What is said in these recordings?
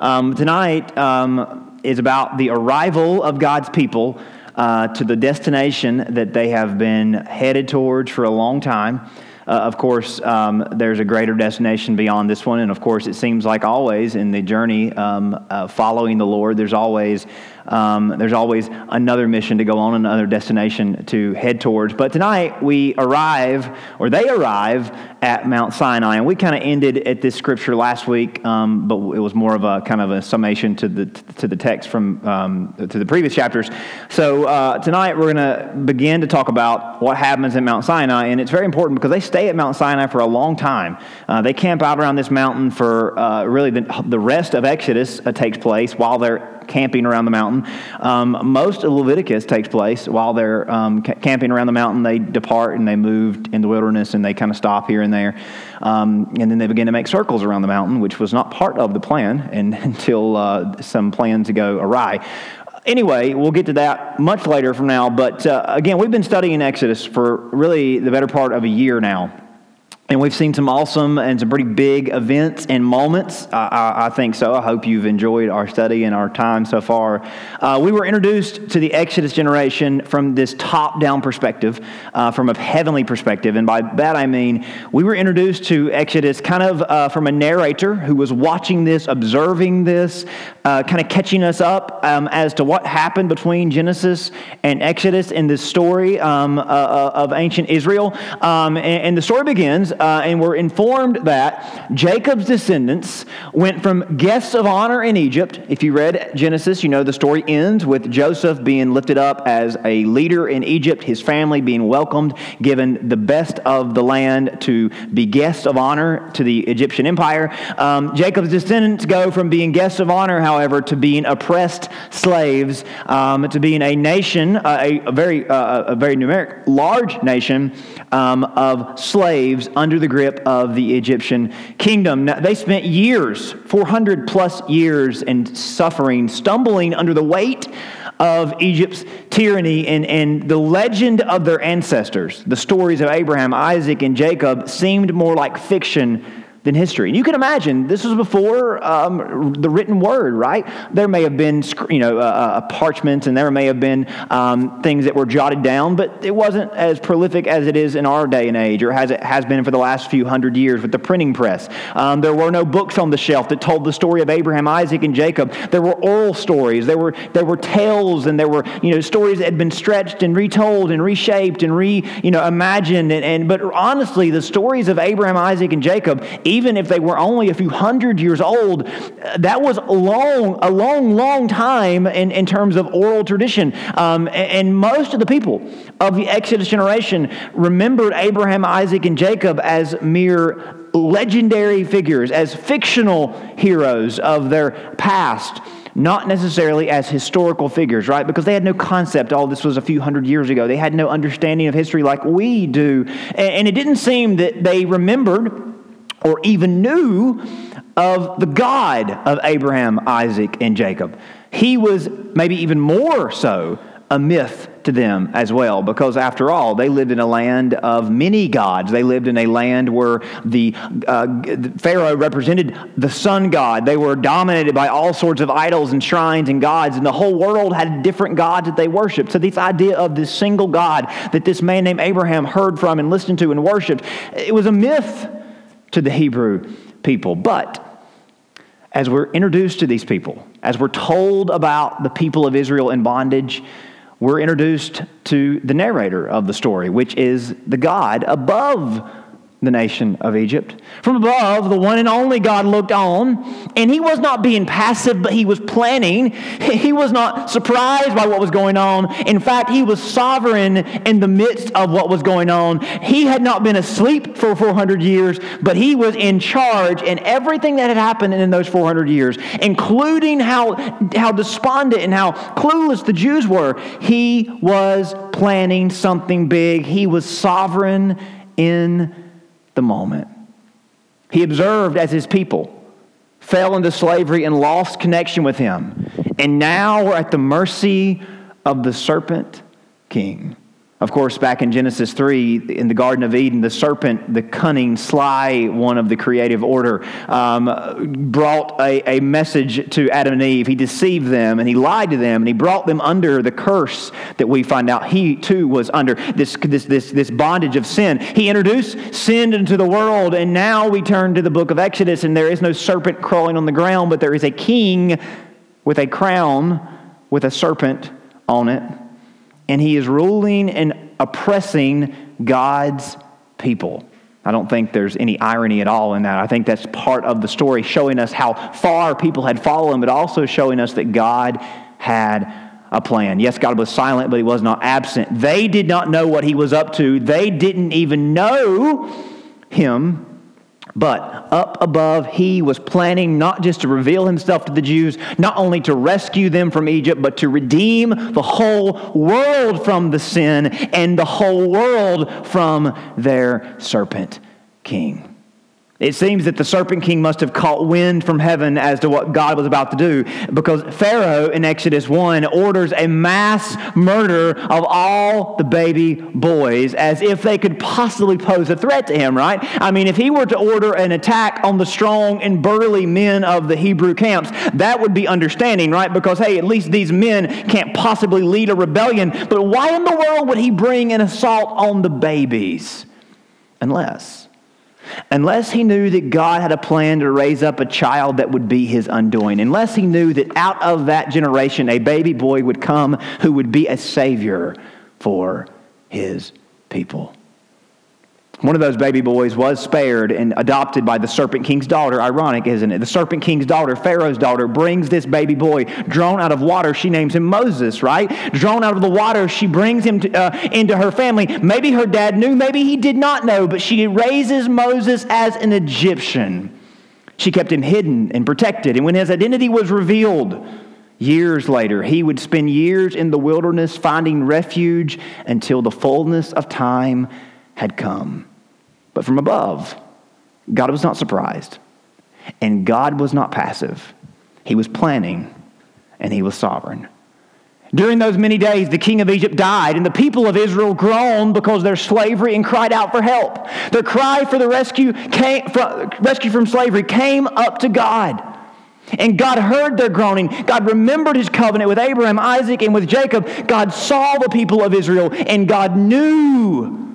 Um, tonight um, is about the arrival of God's people uh, to the destination that they have been headed towards for a long time. Uh, of course, um, there's a greater destination beyond this one, and of course, it seems like always in the journey um, uh, following the Lord, there's always um, there's always another mission to go on, another destination to head towards. But tonight we arrive, or they arrive, at Mount Sinai. And we kind of ended at this scripture last week, um, but it was more of a kind of a summation to the, to the text from um, to the previous chapters. So uh, tonight we're going to begin to talk about what happens at Mount Sinai. And it's very important because they stay at Mount Sinai for a long time. Uh, they camp out around this mountain for uh, really the, the rest of Exodus uh, takes place while they're camping around the mountain. Um, most of Leviticus takes place while they're um, ca- camping around the mountain. They depart and they move in the wilderness and they kind of stop here and there. Um, and then they begin to make circles around the mountain, which was not part of the plan and, until uh, some plans to go awry anyway, we'll get to that much later from now. But uh, again, we've been studying Exodus for really the better part of a year now. And we've seen some awesome and some pretty big events and moments. I, I, I, think so. I hope you've enjoyed our study and our time so far. Uh, we were introduced to the Exodus generation from this top down perspective, uh, from a heavenly perspective. And by that I mean we were introduced to Exodus kind of uh, from a narrator who was watching this, observing this, uh, kind of catching us up um, as to what happened between Genesis and Exodus in this story um, uh, uh, of ancient Israel. Um, and, and the story begins uh, and we're informed that Jacob's descendants went from guests of honor in Egypt. If you read Genesis, you know the story ends with Joseph being lifted up as a leader in Egypt, his family being welcomed, given the best of the land to be guests of honor to the Egyptian empire. Um, Jacob's descendants go from being guests of honor, however, to being oppressed slaves, um, to being a nation, uh, a, a, very, uh, a very numeric, large nation um, of slaves under under the grip of the Egyptian kingdom. Now, they spent years, 400 plus years, in suffering, stumbling under the weight of Egypt's tyranny and, and the legend of their ancestors, the stories of Abraham, Isaac, and Jacob, seemed more like fiction than history. And you can imagine this was before um, the written word, right? There may have been, you know, uh, parchments, and there may have been um, things that were jotted down, but it wasn't as prolific as it is in our day and age, or as it has been for the last few hundred years with the printing press. Um, there were no books on the shelf that told the story of Abraham, Isaac, and Jacob. There were oral stories. There were there were tales, and there were you know stories that had been stretched and retold and reshaped and re you know imagined. And, and but honestly, the stories of Abraham, Isaac, and Jacob even if they were only a few hundred years old, that was a long, a long, long time in, in terms of oral tradition. Um, and, and most of the people of the Exodus generation remembered Abraham, Isaac, and Jacob as mere legendary figures, as fictional heroes of their past not necessarily as historical figures, right? Because they had no concept, all this was a few hundred years ago. They had no understanding of history like we do. And it didn't seem that they remembered or even knew of the God of Abraham, Isaac, and Jacob. He was maybe even more so a myth to them as well, because after all, they lived in a land of many gods. They lived in a land where the uh, Pharaoh represented the sun god. They were dominated by all sorts of idols and shrines and gods, and the whole world had different gods that they worshiped. So, this idea of this single God that this man named Abraham heard from and listened to and worshiped, it was a myth to the Hebrew people. But as we're introduced to these people, as we're told about the people of Israel in bondage, we're introduced to the narrator of the story, which is the God above the nation of Egypt. From above, the one and only God looked on, and he was not being passive, but he was planning. He was not surprised by what was going on. In fact, he was sovereign in the midst of what was going on. He had not been asleep for 400 years, but he was in charge in everything that had happened in those 400 years, including how, how despondent and how clueless the Jews were. He was planning something big, he was sovereign in the moment. He observed as his people fell into slavery and lost connection with him. And now we're at the mercy of the serpent king. Of course, back in Genesis 3, in the Garden of Eden, the serpent, the cunning, sly one of the creative order, um, brought a, a message to Adam and Eve. He deceived them and he lied to them and he brought them under the curse that we find out he too was under this, this, this, this bondage of sin. He introduced sin into the world, and now we turn to the book of Exodus, and there is no serpent crawling on the ground, but there is a king with a crown with a serpent on it and he is ruling and oppressing God's people. I don't think there's any irony at all in that. I think that's part of the story, showing us how far people had fallen, but also showing us that God had a plan. Yes, God was silent, but he was not absent. They did not know what he was up to, they didn't even know him but up above, he was planning not just to reveal himself to the Jews, not only to rescue them from Egypt, but to redeem the whole world from the sin and the whole world from their serpent king. It seems that the serpent king must have caught wind from heaven as to what God was about to do because Pharaoh in Exodus 1 orders a mass murder of all the baby boys as if they could possibly pose a threat to him, right? I mean, if he were to order an attack on the strong and burly men of the Hebrew camps, that would be understanding, right? Because, hey, at least these men can't possibly lead a rebellion. But why in the world would he bring an assault on the babies? Unless unless he knew that God had a plan to raise up a child that would be his undoing, unless he knew that out of that generation a baby boy would come who would be a savior for his people. One of those baby boys was spared and adopted by the Serpent King's daughter. Ironic, isn't it? The Serpent King's daughter, Pharaoh's daughter, brings this baby boy drawn out of water. She names him Moses, right? Drawn out of the water, she brings him to, uh, into her family. Maybe her dad knew, maybe he did not know, but she raises Moses as an Egyptian. She kept him hidden and protected. And when his identity was revealed, years later, he would spend years in the wilderness finding refuge until the fullness of time had come. But from above, God was not surprised. And God was not passive. He was planning and he was sovereign. During those many days, the king of Egypt died, and the people of Israel groaned because of their slavery and cried out for help. Their cry for the rescue, came, for, rescue from slavery came up to God. And God heard their groaning. God remembered his covenant with Abraham, Isaac, and with Jacob. God saw the people of Israel, and God knew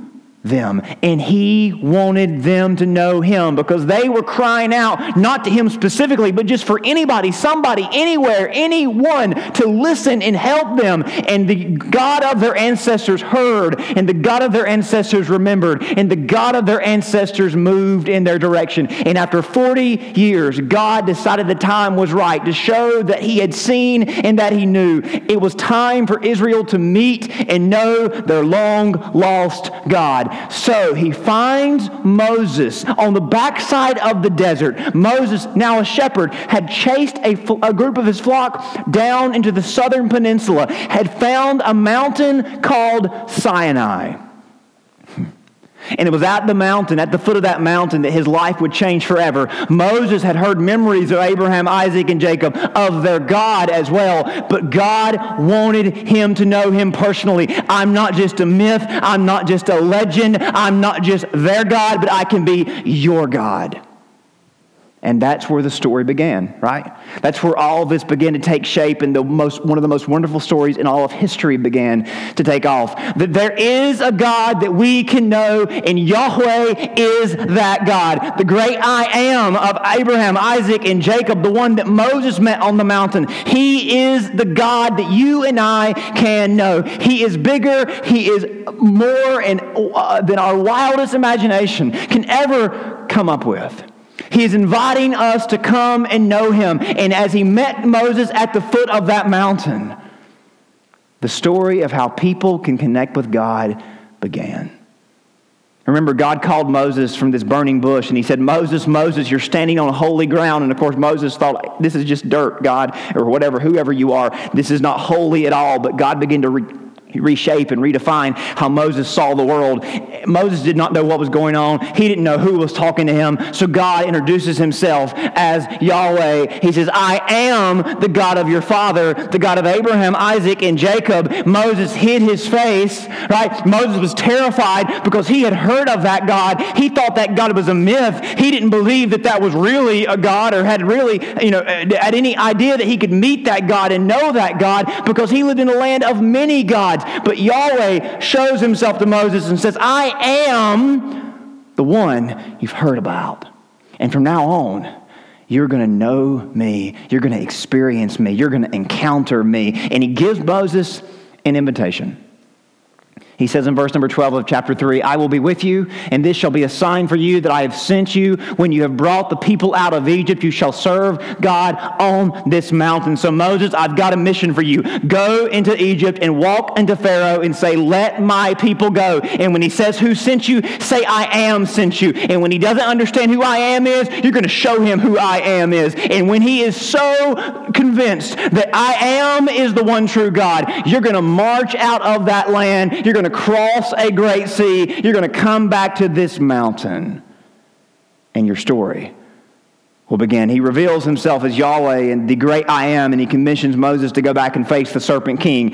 them. And he wanted them to know him because they were crying out, not to him specifically, but just for anybody, somebody, anywhere, anyone to listen and help them. And the God of their ancestors heard, and the God of their ancestors remembered, and the God of their ancestors moved in their direction. And after 40 years, God decided the time was right to show that he had seen and that he knew. It was time for Israel to meet and know their long lost God. So he finds Moses on the backside of the desert. Moses, now a shepherd, had chased a, a group of his flock down into the southern peninsula, had found a mountain called Sinai. And it was at the mountain, at the foot of that mountain, that his life would change forever. Moses had heard memories of Abraham, Isaac, and Jacob, of their God as well. But God wanted him to know him personally. I'm not just a myth. I'm not just a legend. I'm not just their God, but I can be your God. And that's where the story began, right? That's where all of this began to take shape, and the most, one of the most wonderful stories in all of history began to take off. That there is a God that we can know, and Yahweh is that God. The great I am of Abraham, Isaac, and Jacob, the one that Moses met on the mountain. He is the God that you and I can know. He is bigger, He is more uh, than our wildest imagination can ever come up with. He is inviting us to come and know him. And as he met Moses at the foot of that mountain, the story of how people can connect with God began. Remember, God called Moses from this burning bush and he said, Moses, Moses, you're standing on holy ground. And of course, Moses thought, this is just dirt, God, or whatever, whoever you are. This is not holy at all. But God began to re- reshape and redefine how Moses saw the world. Moses did not know what was going on, he didn't know who was talking to him. So God introduces himself as Yahweh. He says, I am the God of your father, the God of Abraham, Isaac, and Jacob. Moses hid his face, right? Moses was terrified because he had heard of that God. He thought that God was a myth. He didn't believe that that was really a God or had really, you know, had any idea that he could meet that God and know that God because he lived in a land of many gods. But Yahweh shows himself to Moses and says, I am the one you've heard about. And from now on, you're going to know me. You're going to experience me. You're going to encounter me. And he gives Moses an invitation. He says in verse number 12 of chapter 3 I will be with you, and this shall be a sign for you that I have sent you. When you have brought the people out of Egypt, you shall serve God on this mountain. So, Moses, I've got a mission for you. Go into Egypt and walk into Pharaoh and say, Let my people go. And when he says, Who sent you? Say, I am sent you. And when he doesn't understand who I am is, you're going to show him who I am is. And when he is so convinced that I am is the one true God, you're going to march out of that land. You're going to cross a great sea. You're going to come back to this mountain. And your story will begin. He reveals himself as Yahweh and the great I am, and he commissions Moses to go back and face the serpent king,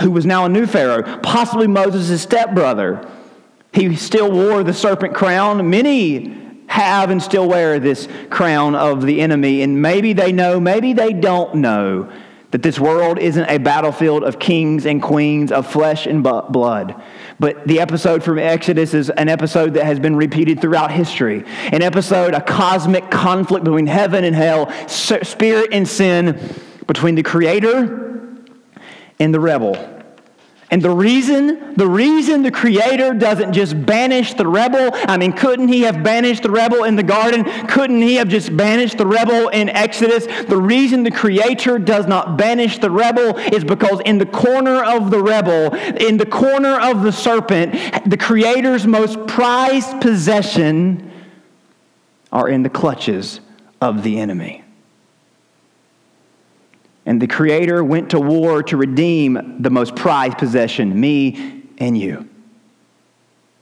who was now a new Pharaoh, possibly Moses' stepbrother. He still wore the serpent crown. Many have and still wear this crown of the enemy, and maybe they know, maybe they don't know that this world isn't a battlefield of kings and queens, of flesh and blood. But the episode from Exodus is an episode that has been repeated throughout history. An episode, a cosmic conflict between heaven and hell, spirit and sin, between the creator and the rebel. And the reason, the reason the Creator doesn't just banish the rebel, I mean, couldn't He have banished the rebel in the garden? Couldn't He have just banished the rebel in Exodus? The reason the Creator does not banish the rebel is because in the corner of the rebel, in the corner of the serpent, the Creator's most prized possession are in the clutches of the enemy. And the Creator went to war to redeem the most prized possession, me and you.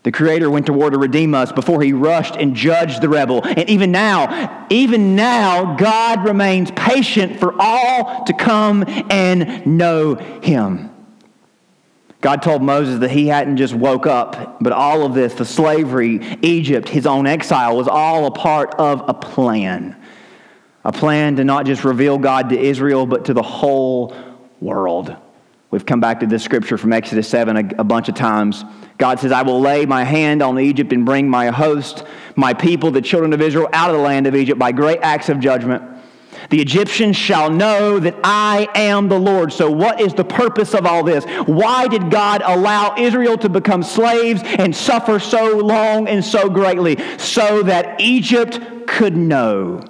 The Creator went to war to redeem us before He rushed and judged the rebel. And even now, even now, God remains patient for all to come and know Him. God told Moses that he hadn't just woke up, but all of this, the slavery, Egypt, his own exile, was all a part of a plan a plan to not just reveal God to Israel, but to the whole world. We've come back to this scripture from Exodus 7 a, a, bunch of times. God says, I will lay my hand on Egypt and bring my host, my people, the children of Israel, out of the land of Egypt by great acts of judgment. The Egyptians shall know that I am the Lord. So, what is the purpose of all this? Why did God allow Israel to become slaves and suffer so long and so greatly? So that Egypt could know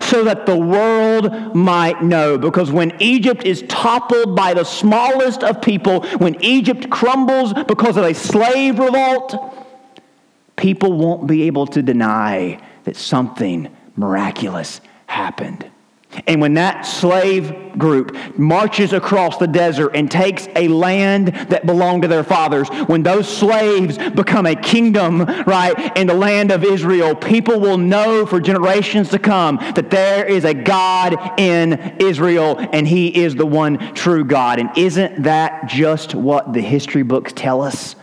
so that the world might know. Because when Egypt is toppled by the smallest of people, when Egypt crumbles because of a slave revolt, people won't be able to deny that something miraculous happened. And when that slave group marches across the desert and takes a land that belonged to their fathers, when those slaves become a kingdom, right, in the land of Israel, people will know for generations to come that there is a God in Israel and he is the one true God. And isn't that just what the history books tell us?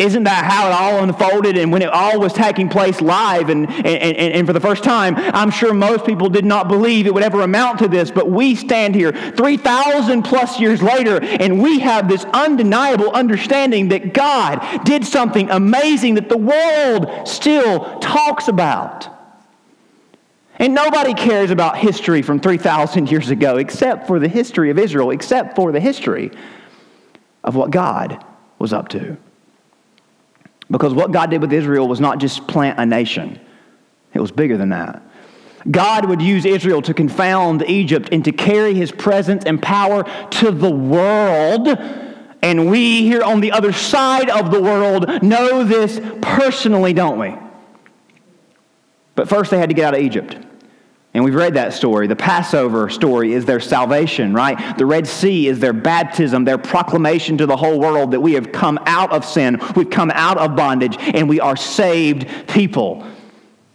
Isn't that how it all unfolded and when it all was taking place live and, and, and, and, for the first time? I'm sure most people did not believe it would ever amount to this, but we stand here 3,000 plus years later and we have this undeniable understanding that God did something amazing that the world still talks about. And nobody cares about history from 3,000 years ago except for the history of Israel, except for the history of what God was up to. Because what God did with Israel was not just plant a nation, it was bigger than that. God would use Israel to confound Egypt and to carry his presence and power to the world. And we here on the other side of the world know this personally, don't we? But first, they had to get out of Egypt. And we've read that story. The Passover story is their salvation, right? The Red Sea is their baptism, their proclamation to the whole world that we have come out of sin, we've come out of bondage, and we are saved people.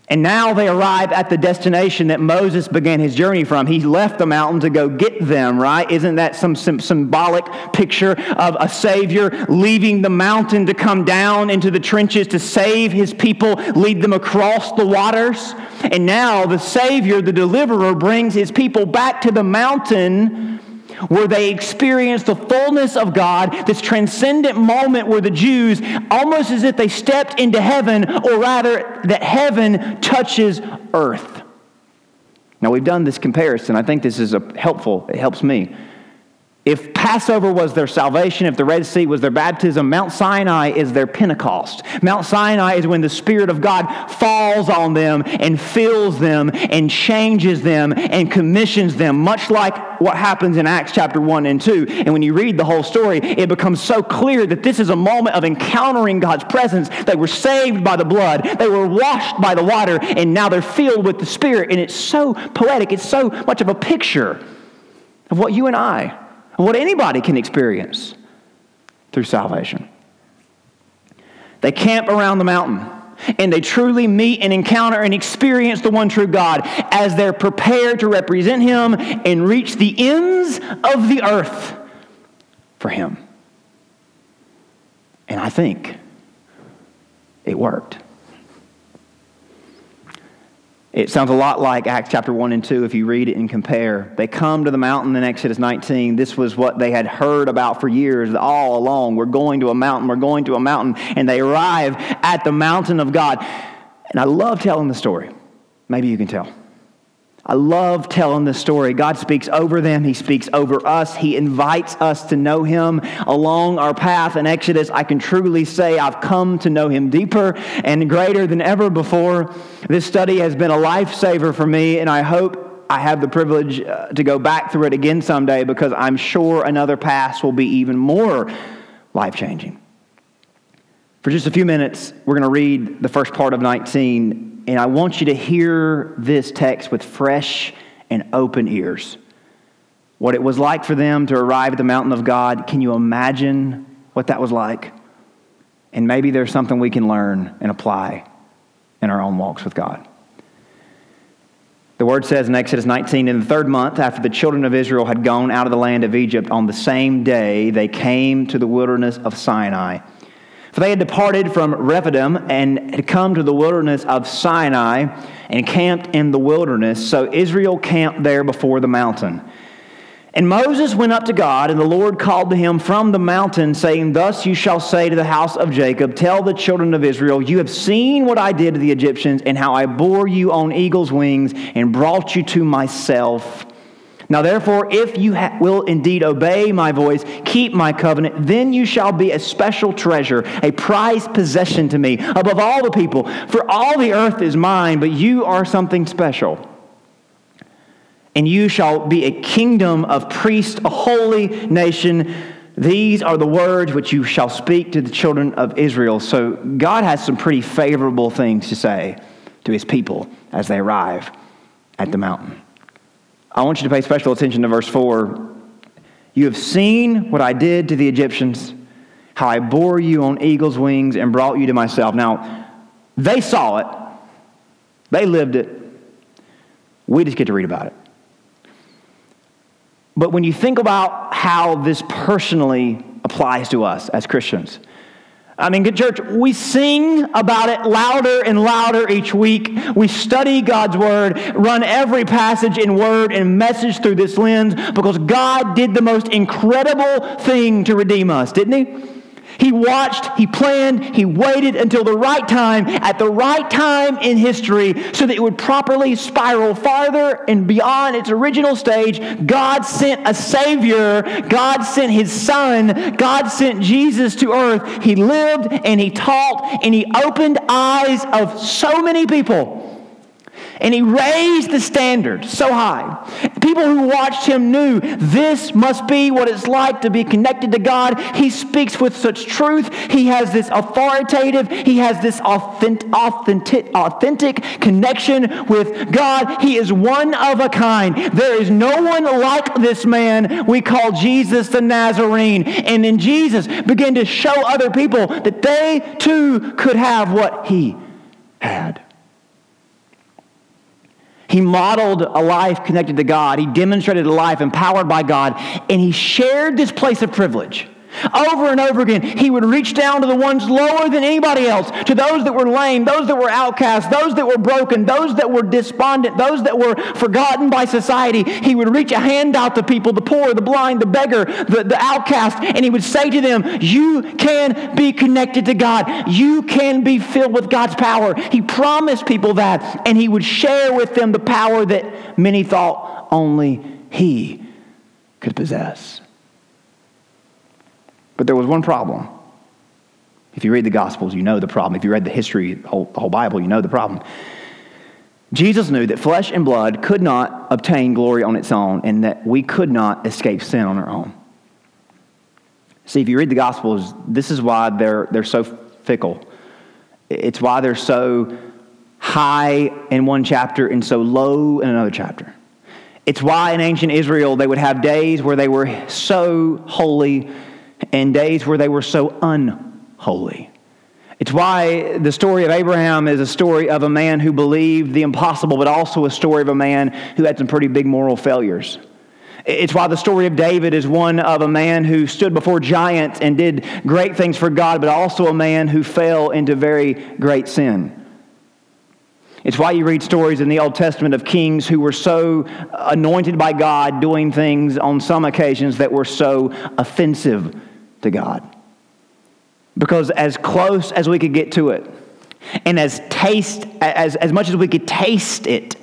And now they arrive at the destination that Moses began his journey from. He left the mountain to go get them, right? Isn't that some, some, symbolic picture of a Savior leaving the mountain to come down into the trenches to save his people, lead them across the waters? And now the Savior, the deliverer, brings his people back to the mountain where they experience the fullness of God, this transcendent moment where the Jews, almost as if they stepped into heaven, or rather, that heaven touches earth. Now, we've done this comparison. I think this is a helpful. It helps me. If Passover was their salvation, if the Red Sea was their baptism, Mount Sinai is their Pentecost. Mount Sinai is when the Spirit of God falls on them and fills them and changes them and commissions them, much like what happens in Acts chapter 1 and 2. And when you read the whole story, it becomes so clear that this is a moment of encountering God's presence. They were saved by the blood, they were washed by the water, and now they're filled with the Spirit. And it's so poetic, it's so much of a picture of what you and I what anybody can experience through salvation. They camp around the mountain and they truly meet and encounter and experience the one true God as they're prepared to represent Him and reach the ends of the earth for Him. And I think it worked. It sounds a lot like Acts chapter 1 and 2 if you read it and compare. They come to the mountain in Exodus 19. This was what they had heard about for years all along. We're going to a mountain, we're going to a mountain. And they arrive at the mountain of God. And I love telling the story. Maybe you can tell. I love telling this story. God speaks over them, He speaks over us. He invites us to know Him along our path. In Exodus, I can truly say I've come to know Him deeper and greater than ever before. This study has been a lifesaver for me, and I hope I have the privilege uh, to go back through it again someday because I'm sure another pass will be even more life changing. For just a few minutes, we're going to read the first part of 19 and I want you to hear this text with fresh and open ears. What it was like for them to arrive at the mountain of God. Can you imagine what that was like? And maybe there's something we can learn and apply in our own walks with God. The word says in Exodus 19, in the third month after the children of Israel had gone out of the land of Egypt, on the same day they came to the wilderness of Sinai. For they had departed from Rephidim and had come to the wilderness of Sinai and camped in the wilderness. So Israel camped there before the mountain. And Moses went up to God, and the Lord called to him from the mountain, saying, Thus you shall say to the house of Jacob, Tell the children of Israel, You have seen what I did to the Egyptians, and how I bore you on eagle's wings and brought you to myself. Now, therefore, if you ha- will indeed obey my voice, keep my covenant, then you shall be a special treasure, a prized possession to me above all the people. For all the earth is mine, but you are something special. And you shall be a kingdom of priests, a holy nation. These are the words which you shall speak to the children of Israel. So, God has some pretty favorable things to say to his people as they arrive at the mountain. I want you to pay special attention to verse 4. You have seen what I did to the Egyptians, how I bore you on eagle's wings and brought you to myself. Now, they saw it, they lived it. We just get to read about it. But when you think about how this personally applies to us as Christians, I mean, good church, we sing about it louder and louder each week. We study God's word, run every passage and word and message through this lens because God did the most incredible thing to redeem us, didn't He? He watched, he planned, he waited until the right time, at the right time in history, so that it would properly spiral farther and beyond its original stage. God sent a Savior. God sent His Son. God sent Jesus to earth. He lived and He taught and He opened eyes of so many people. And he raised the standard so high. People who watched him knew this must be what it's like to be connected to God. He speaks with such truth. He has this authoritative, he has this authentic, authentic, authentic connection with God. He is one of a kind. There is no one like this man we call Jesus the Nazarene. And then Jesus began to show other people that they too could have what he had. He modeled a life connected to God. He demonstrated a life empowered by God. And he shared this place of privilege. Over and over again, he would reach down to the ones lower than anybody else, to those that were lame, those that were outcast, those that were broken, those that were despondent, those that were forgotten by society. He would reach a hand out to people, the poor, the blind, the beggar, the, the outcast, and he would say to them, You can be connected to God. You can be filled with God's power. He promised people that, and he would share with them the power that many thought only he could possess. But there was one problem. If you read the Gospels, you know the problem. If you read the history, the whole, the whole Bible, you know the problem. Jesus knew that flesh and blood could not obtain glory on its own and that we could not escape sin on our own. See, if you read the Gospels, this is why they're, they're so fickle. It's why they're so high in one chapter and so low in another chapter. It's why in ancient Israel they would have days where they were so holy and days where they were so unholy. It's why the story of Abraham is a story of a man who believed the impossible, but also a story of a man who had some pretty big moral failures. It's why the story of David is one of a man who stood before giants and did great things for God, but also a man who fell into very great sin. It's why you read stories in the Old Testament of kings who were so anointed by God doing things on some occasions that were so offensive to God. Because as close as we could get to it, and as taste as, as much as we could taste it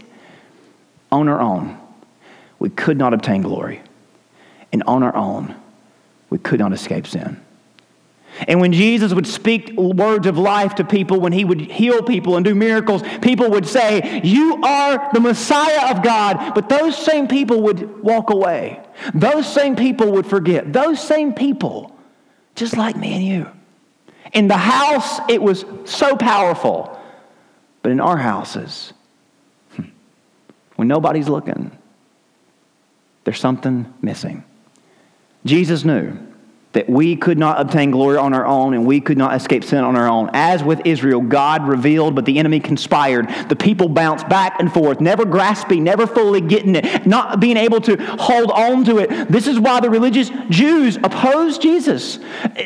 on our own, we could not obtain glory. And on our own, we could not escape sin. And when Jesus would speak words of life to people, when he would heal people and do miracles, people would say, You are the Messiah of God. But those same people would walk away. Those same people would forget. Those same people, just like me and you. In the house, it was so powerful. But in our houses, hmm, when nobody's looking, there's something missing. Jesus knew that we could not obtain glory on our own and we could not escape sin on our own. As with Israel, God revealed, but the enemy conspired. The people bounced back and forth, never grasping, never fully getting it, not being able to hold on to it. This is why the religious Jews opposed Jesus.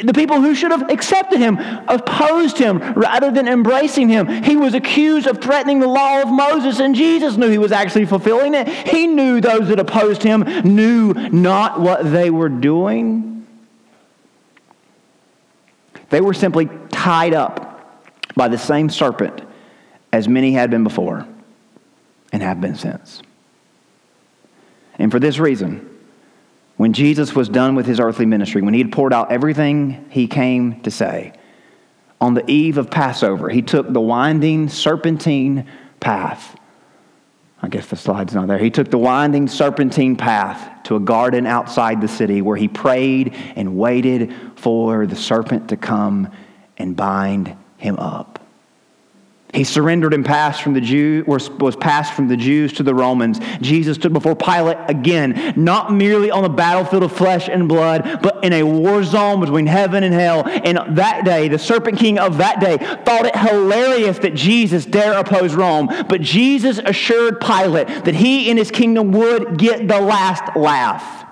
The people who should have accepted him opposed him rather than embracing him. He was accused of threatening the law of Moses, and Jesus knew he was actually fulfilling it. He knew those that opposed him knew not what they were doing. They were simply tied up by the same serpent as many had been before and have been since. And for this reason, when Jesus was done with his earthly ministry, when he had poured out everything he came to say, on the eve of Passover, he took the winding serpentine path. I guess the slide's not there. He took the winding serpentine path to a garden outside the city where he prayed and waited for the serpent to come and bind him up. He surrendered and passed from the Jew, was passed from the Jews to the Romans. Jesus stood before Pilate again, not merely on the battlefield of flesh and blood, but in a war zone between heaven and hell. And that day, the serpent king of that day thought it hilarious that Jesus dare oppose Rome. But Jesus assured Pilate that he and his kingdom would get the last laugh.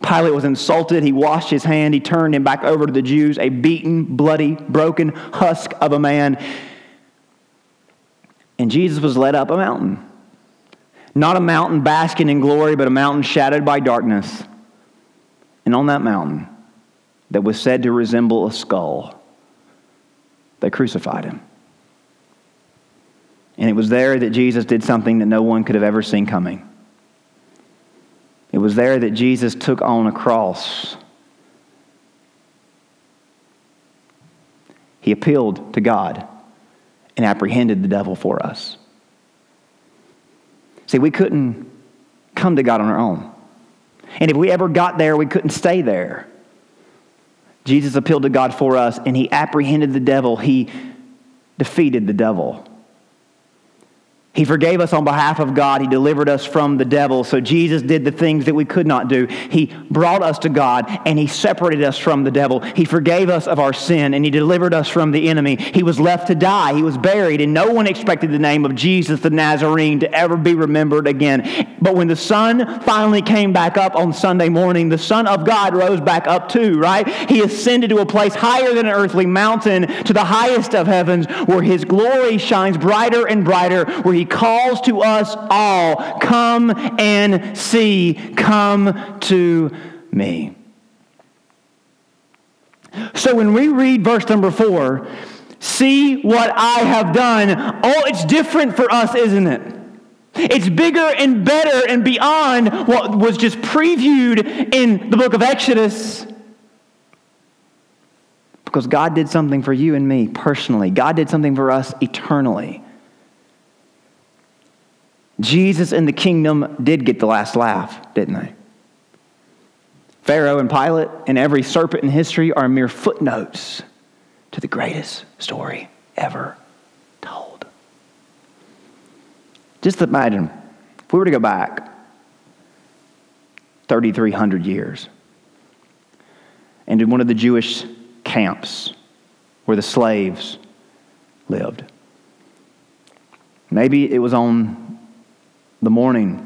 Pilate was insulted. He washed his hand. He turned him back over to the Jews, a beaten, bloody, broken husk of a man. And Jesus was led up a mountain. Not a mountain basking in glory, but a mountain shadowed by darkness. And on that mountain, that was said to resemble a skull, they crucified him. And it was there that Jesus did something that no one could have ever seen coming. It was there that Jesus took on a cross. He appealed to God and apprehended the devil for us. See, we couldn't come to God on our own. And if we ever got there, we couldn't stay there. Jesus appealed to God for us and he apprehended the devil. He defeated the devil. He forgave us on behalf of God. He delivered us from the devil. So Jesus did the things that we could not do. He brought us to God and He separated us from the devil. He forgave us of our sin and He delivered us from the enemy. He was left to die. He was buried, and no one expected the name of Jesus the Nazarene to ever be remembered again. But when the sun finally came back up on Sunday morning, the Son of God rose back up too, right? He ascended to a place higher than an earthly mountain, to the highest of heavens, where His glory shines brighter and brighter, where He calls to us all come and see, come to me. So when we read verse number four, see what I have done, oh, it's different for us, isn't it? It's bigger and better and beyond what was just previewed in the book of Exodus. Because God did something for you and me personally. God did something for us eternally. Jesus and the kingdom did get the last laugh, didn't they? Pharaoh and Pilate and every serpent in history are mere footnotes to the greatest story ever told. Just imagine if we were to go back 3,300 years and in one of the Jewish camps where the slaves lived. Maybe it was on the morning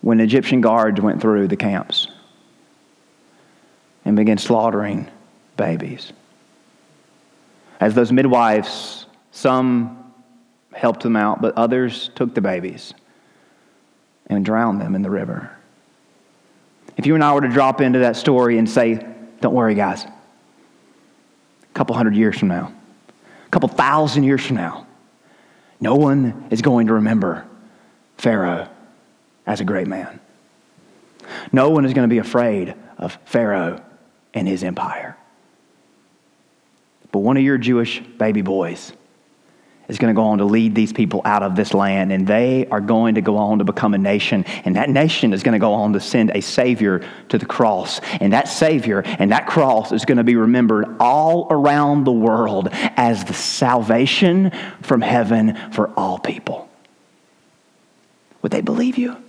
when Egyptian guards went through the camps and began slaughtering babies. As those midwives, some helped them out, but others took the babies and drowned them in the river. If you and I were to drop into that story and say, Don't worry, guys, a couple hundred years from now, a couple thousand years from now, no one is going to remember Pharaoh as a great man. No one is going to be afraid of Pharaoh and his empire. But one of your Jewish baby boys is going to go on to lead these people out of this land, and they are going to go on to become a nation. And that nation is going to go on to send a Savior to the cross. And that Savior and that cross is going to be remembered all around the world as the salvation from heaven for all people. Would they believe you?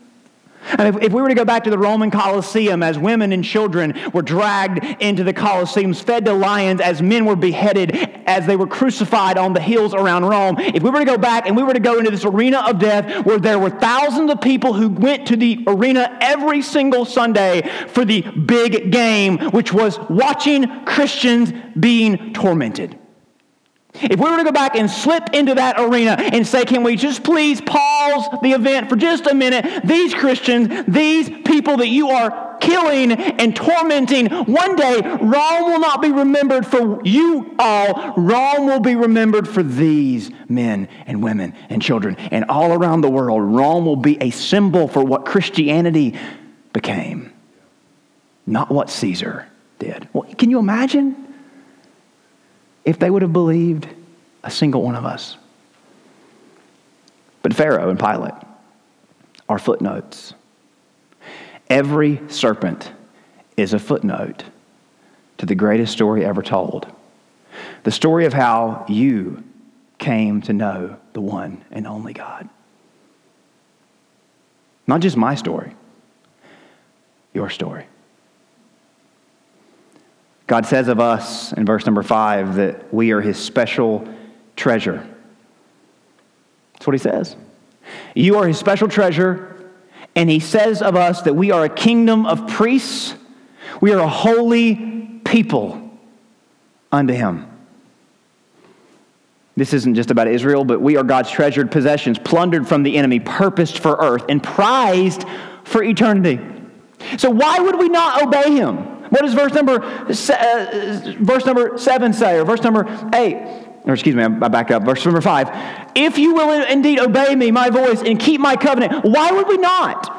If, if we were to go back to the Roman Colosseum as women and children were dragged into the Colosseums, fed to lions, as men were beheaded, as they were crucified on the hills around Rome, if we were to go back and we were to go into this arena of death where there were thousands of people who went to the arena every single Sunday for the big game, which was watching Christians being tormented. If we were to go back and slip into that arena and say, can we just please pause the event for just a minute? These Christians, these people that you are killing and tormenting, one day Rome will not be remembered for you all. Rome will be remembered for these men and women and children. And all around the world, Rome will be a symbol for what Christianity became, not what Caesar did. Well, can you imagine? If they would have believed a single one of us. But Pharaoh and Pilate are footnotes. Every serpent is a footnote to the greatest story ever told the story of how you came to know the one and only God. Not just my story, your story. God says of us in verse number five that we are his special treasure. That's what he says. You are his special treasure. And he says of us that we are a kingdom of priests, we are a holy people unto him. This isn't just about Israel, but we are God's treasured possessions, plundered from the enemy, purposed for earth, and prized for eternity. So, why would we not obey him? What does verse number, uh, verse number 7 say, or verse number 8? Or excuse me, I back up. Verse number 5. If you will indeed obey me, my voice, and keep my covenant, why would we not?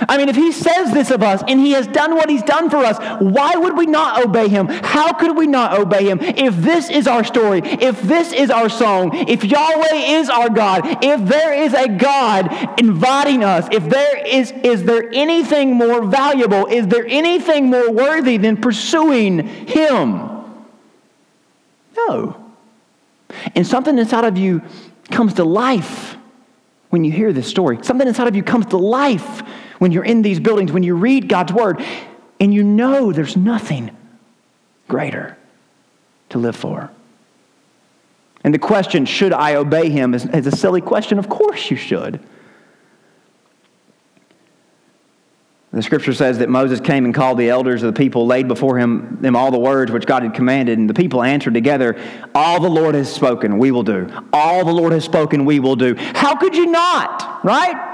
I mean, if he says this of us and he has done what he's done for us, why would we not obey him? How could we not obey him? If this is our story, if this is our song, if Yahweh is our God, if there is a God inviting us, if there is, is there anything more valuable, is there anything more worthy than pursuing him? No. And something inside of you comes to life when you hear this story. Something inside of you comes to life when you're in these buildings, when you read God's word, and you know there's nothing greater to live for. And the question, should I obey him, is, is a silly question. Of course you should. The scripture says that Moses came and called the elders of the people, laid before him them all the words which God had commanded, and the people answered together, All the Lord has spoken, we will do. All the Lord has spoken, we will do. How could you not, right?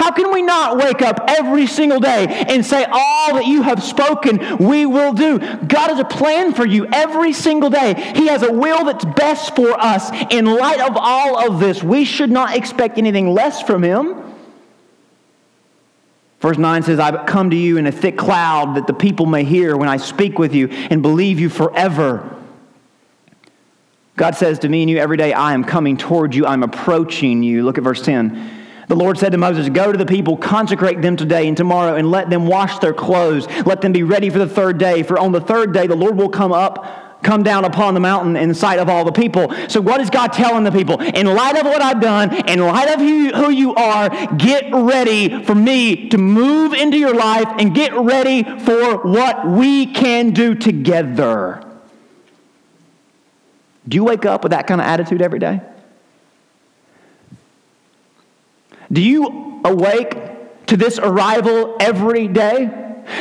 How can we not wake up every single day and say, All that you have spoken, we will do? God has a plan for you every single day. He has a will that's best for us. In light of all of this, we should not expect anything less from Him. Verse 9 says, I come to you in a thick cloud that the people may hear when I speak with you and believe you forever. God says to me and you every day, I am coming toward you, I'm approaching you. Look at verse 10. The Lord said to Moses, Go to the people, consecrate them today and tomorrow, and let them wash their clothes. Let them be ready for the third day. For on the third day, the Lord will come up, come down upon the mountain in the sight of all the people. So, what is God telling the people? In light of what I've done, in light of who, who you are, get ready for me to move into your life and get ready for what we can do together. Do you wake up with that kind of attitude every day? Do you awake to this arrival every day?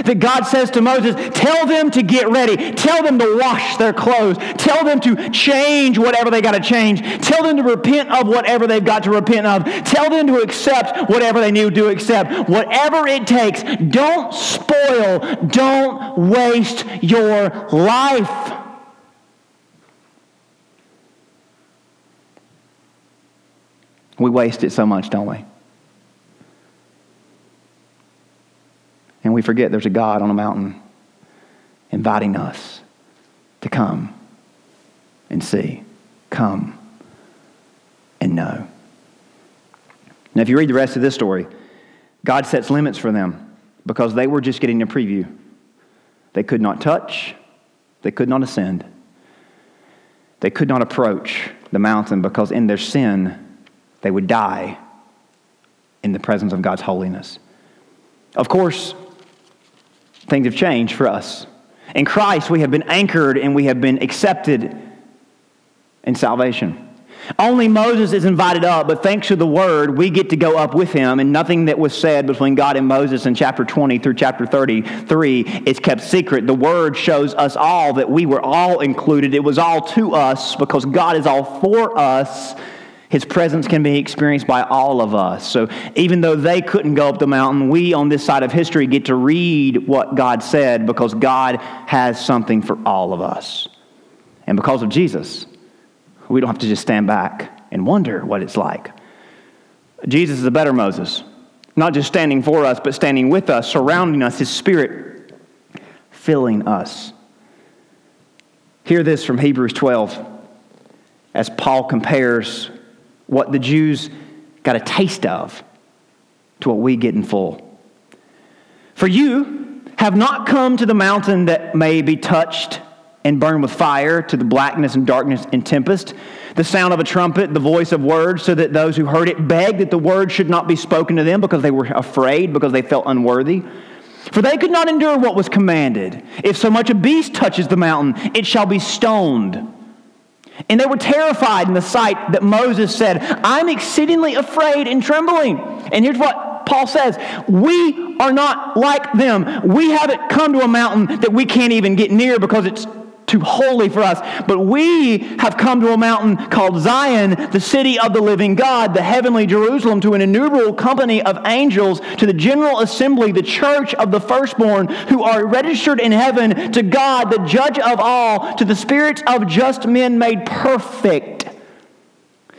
That God says to Moses, tell them to get ready. Tell them to wash their clothes. Tell them to change whatever they got to change. Tell them to repent of whatever they've got to repent of. Tell them to accept whatever they need to accept. Whatever it takes, don't spoil, don't waste your life. We waste it so much, don't we? We forget there's a God on a mountain inviting us to come and see, come and know. Now, if you read the rest of this story, God sets limits for them because they were just getting a preview. They could not touch, they could not ascend, they could not approach the mountain because in their sin, they would die in the presence of God's holiness. Of course, things have changed for us. In Christ, we have been anchored and we have been accepted in salvation. Only Moses is invited up, but thanks to the word, we get to go up with him, and nothing that was said between God and Moses in chapter 20 through chapter 33 is kept secret. The word shows us all that we were all included. It was all to us because God is all for us his presence can be experienced by all of us. So even though they couldn't go up the mountain, we on this side of history get to read what God said because God has something for all of us. And because of Jesus, we don't have to just stand back and wonder what it's like. Jesus is a better Moses, not just standing for us, but standing with us, surrounding us, his spirit filling us. Hear this from Hebrews 12 as Paul compares what the Jews got a taste of to what we get in full. For you have not come to the mountain that may be touched and burned with fire, to the blackness and darkness and tempest, the sound of a trumpet, the voice of words, so that those who heard it begged that the word should not be spoken to them because they were afraid, because they felt unworthy. For they could not endure what was commanded. If so much a beast touches the mountain, it shall be stoned. And they were terrified in the sight that Moses said, I'm exceedingly afraid and trembling. And here's what Paul says We are not like them. We haven't come to a mountain that we can't even get near because it's too holy for us. But we have come to a mountain called Zion, the city of the living God, the heavenly Jerusalem, to an innumerable company of angels, to the general assembly, the church of the firstborn, who are registered in heaven, to God, the judge of all, to the spirits of just men made perfect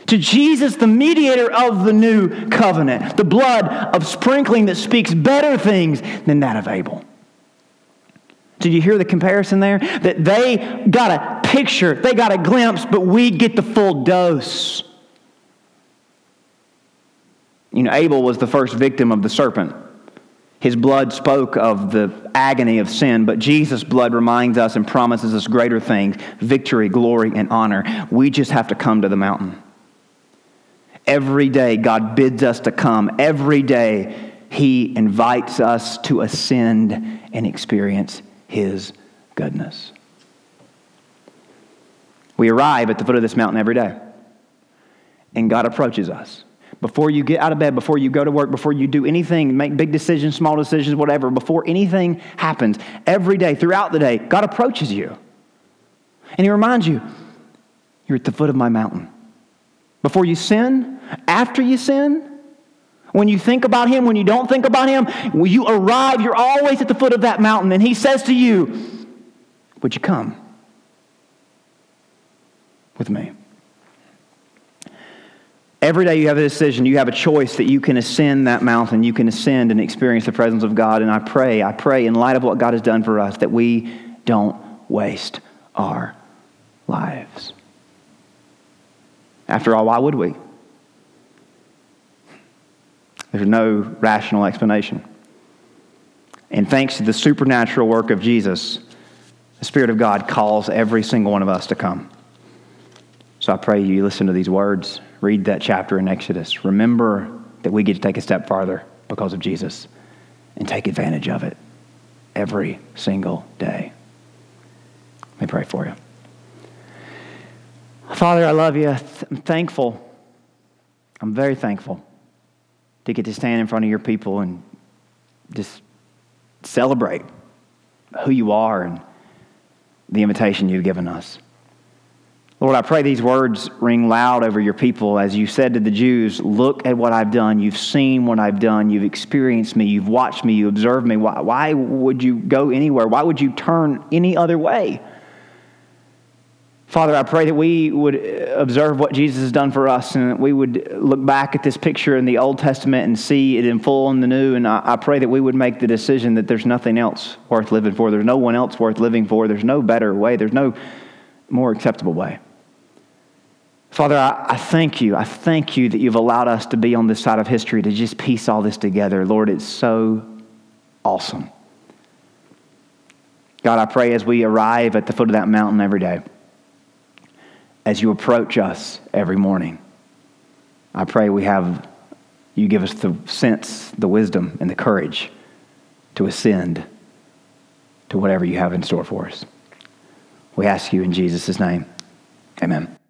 to Jesus, the mediator of the new covenant, the blood of sprinkling that speaks better things than that of Abel. Did you hear the comparison there? That they got a picture, they got a glimpse, but we get the full dose. You know, Abel was the first victim of the serpent. His blood spoke of the agony of sin, but Jesus' blood reminds us and promises us greater things victory, glory, and honor. We just have to come to the mountain. Every day, God bids us to come. Every day, He invites us to ascend and experience His goodness. We arrive at the foot of this mountain every day, and God approaches us before you get out of bed, before you go to work, before you do anything, make big decisions, small decisions, whatever, before anything happens, every day, throughout the day, God approaches you. And He reminds you, you're at the foot of my mountain. Before you sin, after you sin, when you think about Him, when you don't think about Him, when you arrive, you're always at the foot of that mountain. And He says to you, Would you come with me? Every day you have a decision, you have a choice that you can ascend that mountain, you can ascend and experience the presence of God. And I pray, I pray in light of what God has done for us that we don't waste our lives. After all, why would we? There's no rational explanation. And thanks to the supernatural work of Jesus, the Spirit of God calls every single one of us to come. So I pray you listen to these words read that chapter in Exodus. Remember that we get to take a step farther because of Jesus and take advantage of it every single day. Let me pray for you. Father, I love you. I'm thankful. I'm very thankful to get to stand in front of your people and just celebrate who you are and the invitation you've given us. Lord, I pray these words ring loud over your people as you said to the Jews, Look at what I've done. You've seen what I've done. You've experienced me. You've watched me. You observed me. Why, why would you go anywhere? Why would you turn any other way? Father, I pray that we would uh, observe what Jesus has done for us and that we would look back at this picture in the Old Testament and see it in full in the New. And I, I pray that we would make the decision that there's nothing else worth living for. There's no one else worth living for. There's no better way. There's no more acceptable way. Father, I, I, thank you. I thank you that you've allowed us to be on this side of history to just piece all this together. Lord, it's so awesome. God, I pray as we arrive at the foot of that mountain every day, as you approach us every morning, I pray we have, you give us the sense, the wisdom, and the courage to ascend to whatever you have in store for us. We ask you in Jesus' name. Amen.